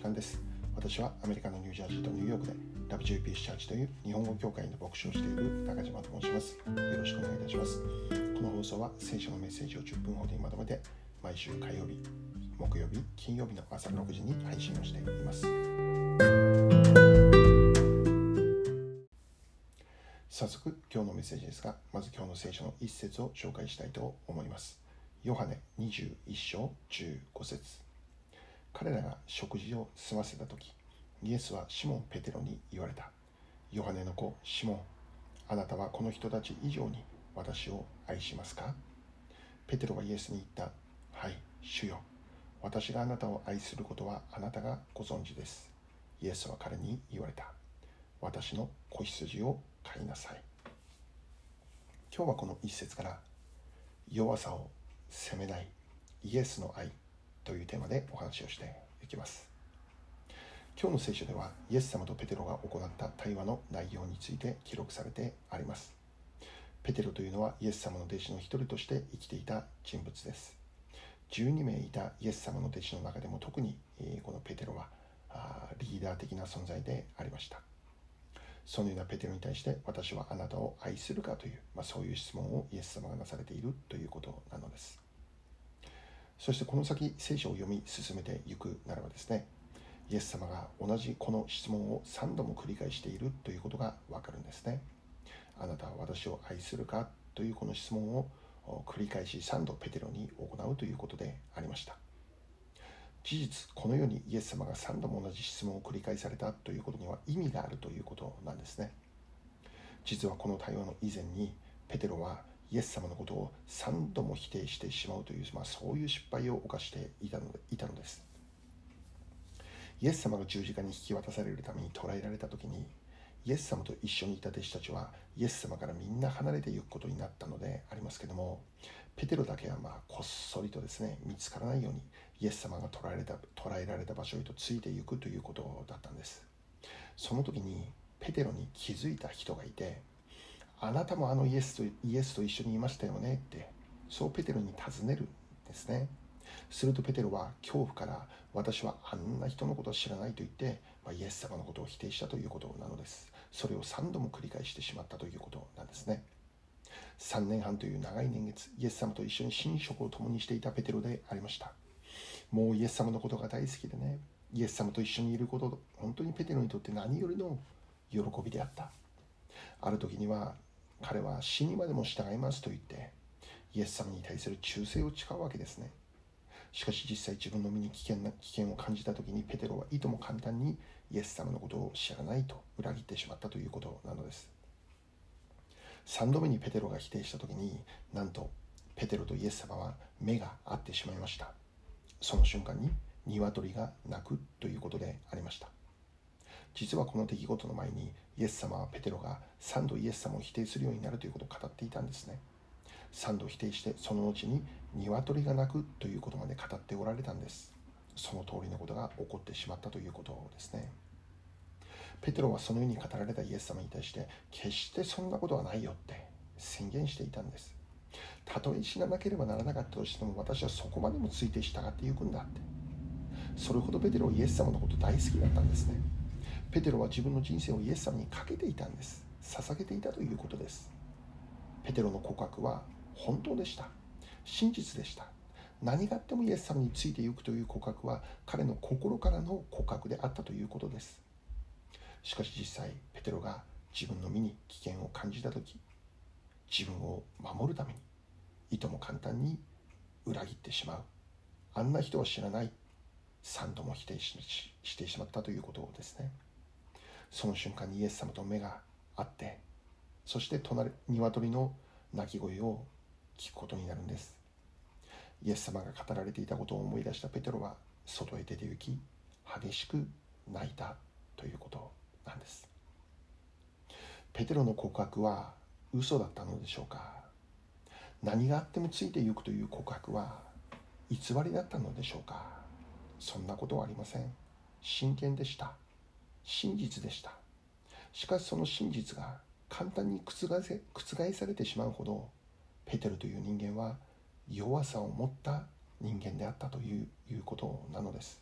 時間です。私はアメリカのニュージャージーとニューヨークでラブ JPS チャーチという日本語協会の牧師をしている中島と申します。よろしくお願いいたします。この放送は聖書のメッセージを10分ほどにまとめて毎週火曜日木曜日金曜日の朝6時に配信をしています。早速今日のメッセージですがまず今日の聖書の一節を紹介したいと思います。ヨハネ21章15節。彼らが食事を済ませた時イエスはシモン・ペテロに言われた。ヨハネの子シモンあなたはこの人たち以上に私を愛しますか？ペテロはイエスに言った。はい主よ。私があなたを愛することはあなたがご存知です。イエスは彼に言われた。私の子羊を飼いなさい。今日はこの一節から弱さを責めない。イエスの愛。というテーマでお話をしていきます。今日の聖書ではイエス様とペテロが行った対話の内容について記録されてあります。ペテロというのはイエス様の弟子の一人として生きていた人物です。12名いたイエス様の弟子の中でも特にこのペテロはリーダー的な存在でありました。そのようなペテロに対して私はあなたを愛するかという、まあ、そういう質問をイエス様がなされているということなのです。そしてこの先聖書を読み進めていくならばですねイエス様が同じこの質問を3度も繰り返しているということがわかるんですね。あなたは私を愛するかというこの質問を繰り返し3度ペテロに行うということでありました。事実このようにイエス様が3度も同じ質問を繰り返されたということには意味があるということなんですね。実はこの対話の以前にペテロはイエス様のことを3度も否定してしまうという、まあ、そういう失敗を犯していたのいたのです。イエス様が十字架に引き渡されるために捕らえられた時にイエス様と一緒にいた弟子たちはイエス様からみんな離れていくことになったのでありますけどもペテロだけはまあこっそりとですね見つからないようにイエス様が捕らえられた捕らえられた場所へとついていくということだったんです。その時にペテロに気づいた人がいてあなたもあのイエスとイエスと一緒にいましたよねってそうペテロに尋ねるんですね。するとペテロは恐怖から私はあんな人のことを知らないと言って、まあ、イエス様のことを否定したということなのです。それを3度も繰り返してしまったということなんですね。3年半という長い年月イエス様と一緒に寝食を共にしていたペテロでありました。もうイエス様のことが大好きでねイエス様と一緒にいること本当にペテロにとって何よりの喜びであった。ある時には彼は死にまでも従いますと言ってイエス様に対する忠誠を誓うわけですね。しかし実際自分の身に危険な危険を感じた時にペテロはいとも簡単にイエス様のことを知らないと裏切ってしまったということなのです。3度目にペテロが否定した時になんとペテロとイエス様は目が合ってしまいました。その瞬間に鶏が鳴くということでありました。実はこの出来事の前にイエス様はペテロが3度イエス様を否定するようになるということを語っていたんですね。3度否定してその後に鶏が鳴くということまで語っておられたんです。その通りのことが起こってしまったということですね。ペテロはそのように語られたイエス様に対して決してそんなことはないよって宣言していたんです。たとえ死ななければならなかったとしても私はそこまでもついて従っていくんだって。それほどペテロはイエス様のこと大好きだったんですね。ペテロは自分の人生をイエス様にかけていたんです。捧げていたということです。ペテロの告白は本当でした。真実でした。何があってもイエス様についていくという告白は彼の心からの告白であったということです。しかし実際ペテロが自分の身に危険を感じた時自分を守るためにいとも簡単に裏切ってしまう。あんな人は知らない。3度も否定ししてしまったということですね。その瞬間にイエス様と目が合ってそして隣鶏の鳴き声を聞くことになるんです。イエス様が語られていたことを思い出したペテロは外へ出て行き激しく泣いたということなんです。ペテロの告白は嘘だったのでしょうか？何があってもついていくという告白は偽りだったのでしょうか？そんなことはありません。真剣でした。真実でした。しかしその真実が簡単に覆せ覆されてしまうほどペテロという人間は弱さを持った人間であったといういうことなのです。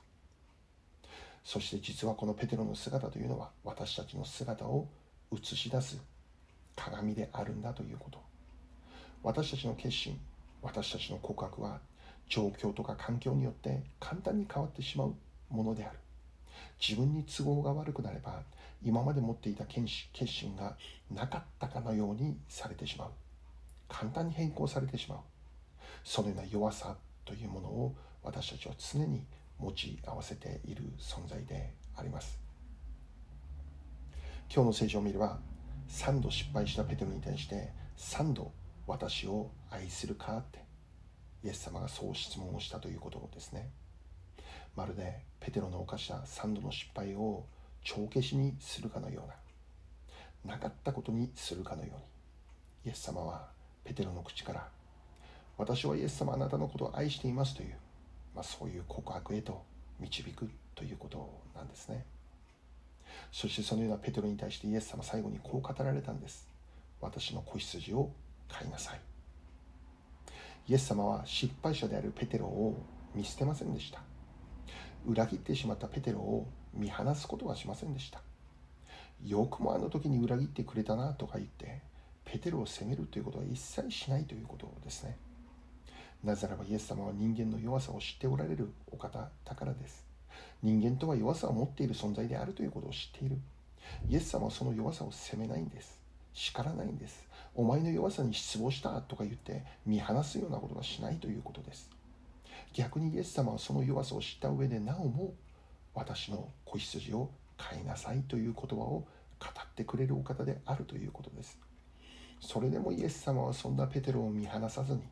そして実はこのペテロの姿というのは私たちの姿を映し出す鏡であるんだということ。私たちの決心私たちの告白は状況とか環境によって簡単に変わってしまうものである。自分に都合が悪くなれば今まで持っていた決心がなかったかのようにされてしまう。簡単に変更されてしまう。そのような弱さというものを私たちは常に持ち合わせている存在であります。今日の聖書を見れば3度失敗したペテロに対して3度私を愛するかってイエス様がそう質問をしたということですね。まるでペテロの犯した3度の失敗を帳消しにするかのようななかったことにするかのようにイエス様はペテロの口から私はイエス様あなたのことを愛していますという、まあ、そういう告白へと導くということなんですね。そしてそのようなペテロに対してイエス様最後にこう語られたんです。私の子羊を飼いなさい。イエス様は失敗者であるペテロを見捨てませんでした。裏切ってしまったペテロを見放すことはしませんでした。よくもあの時に裏切ってくれたなとか言ってペテロを責めるということは一切しないということですね。なぜならばイエス様は人間の弱さを知っておられるお方だからです。人間とは弱さを持っている存在であるということを知っている。イエス様はその弱さを責めないんです。叱らないんです。お前の弱さに失望したとか言って見放すようなことはしないということです。逆にイエス様はその弱さを知った上でなおも私の子羊を飼いなさいという言葉を語ってくれるお方であるということです。それでもイエス様はそんなペテロを見放さずに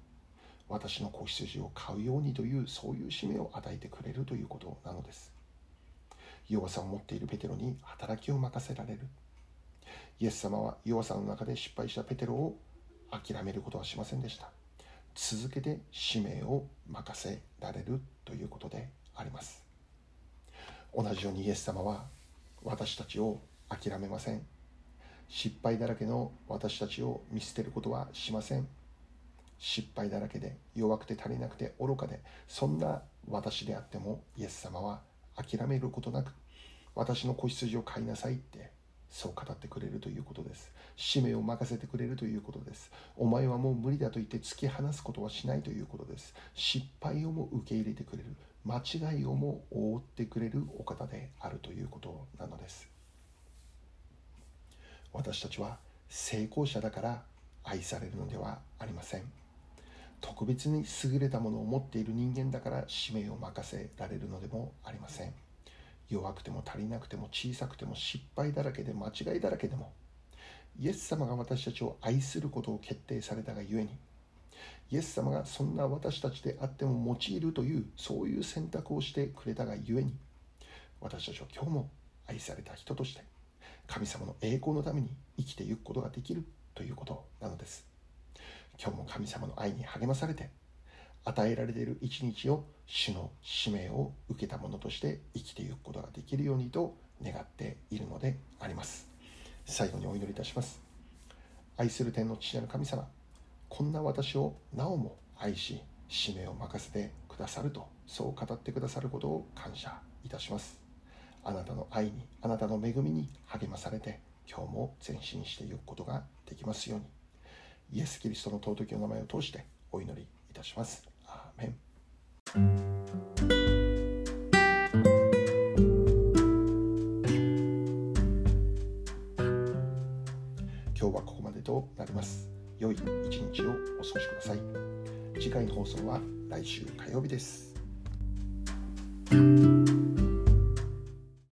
私の子羊を飼うようにというそういう使命を与えてくれるということなのです。弱さを持っているペテロに働きを任せられる。イエス様は弱さの中で失敗したペテロを諦めることはしませんでした。続けて使命を任せられるということであります。同じようにイエス様は私たちを諦めません。失敗だらけの私たちを見捨てることはしません。失敗だらけで弱くて足りなくて愚かでそんな私であってもイエス様は諦めることなく私の子羊を飼いなさいってそう語ってくれるということです。使命を任せてくれるということです。お前はもう無理だと言って突き放すことはしないということです。失敗をも受け入れてくれる。間違いをも覆ってくれるお方であるということなのです。私たちは成功者だから愛されるのではありません。特別に優れたものを持っている人間だから使命を任せられるのでもありません。弱くても足りなくても小さくても失敗だらけで間違いだらけでもイエス様が私たちを愛することを決定されたがゆえにイエス様がそんな私たちであっても用いるというそういう選択をしてくれたがゆえに私たちは今日も愛された人として神様の栄光のために生きていくことができるということなのです。今日も神様の愛に励まされて与えられている一日を主の使命を受けたものとして生きていくことができるようにと願っているのであります。最後にお祈りいたします。愛する天の父なる神様こんな私をなおも愛し使命を任せてくださるとそう語ってくださることを感謝いたします。あなたの愛にあなたの恵みに励まされて今日も前進していくことができますように。イエス・キリストの尊きお名前を通してお祈りいたします。Amen. 今日はここまでとなります。良い一日をお過ごしください。次回の放送は来週火曜日です。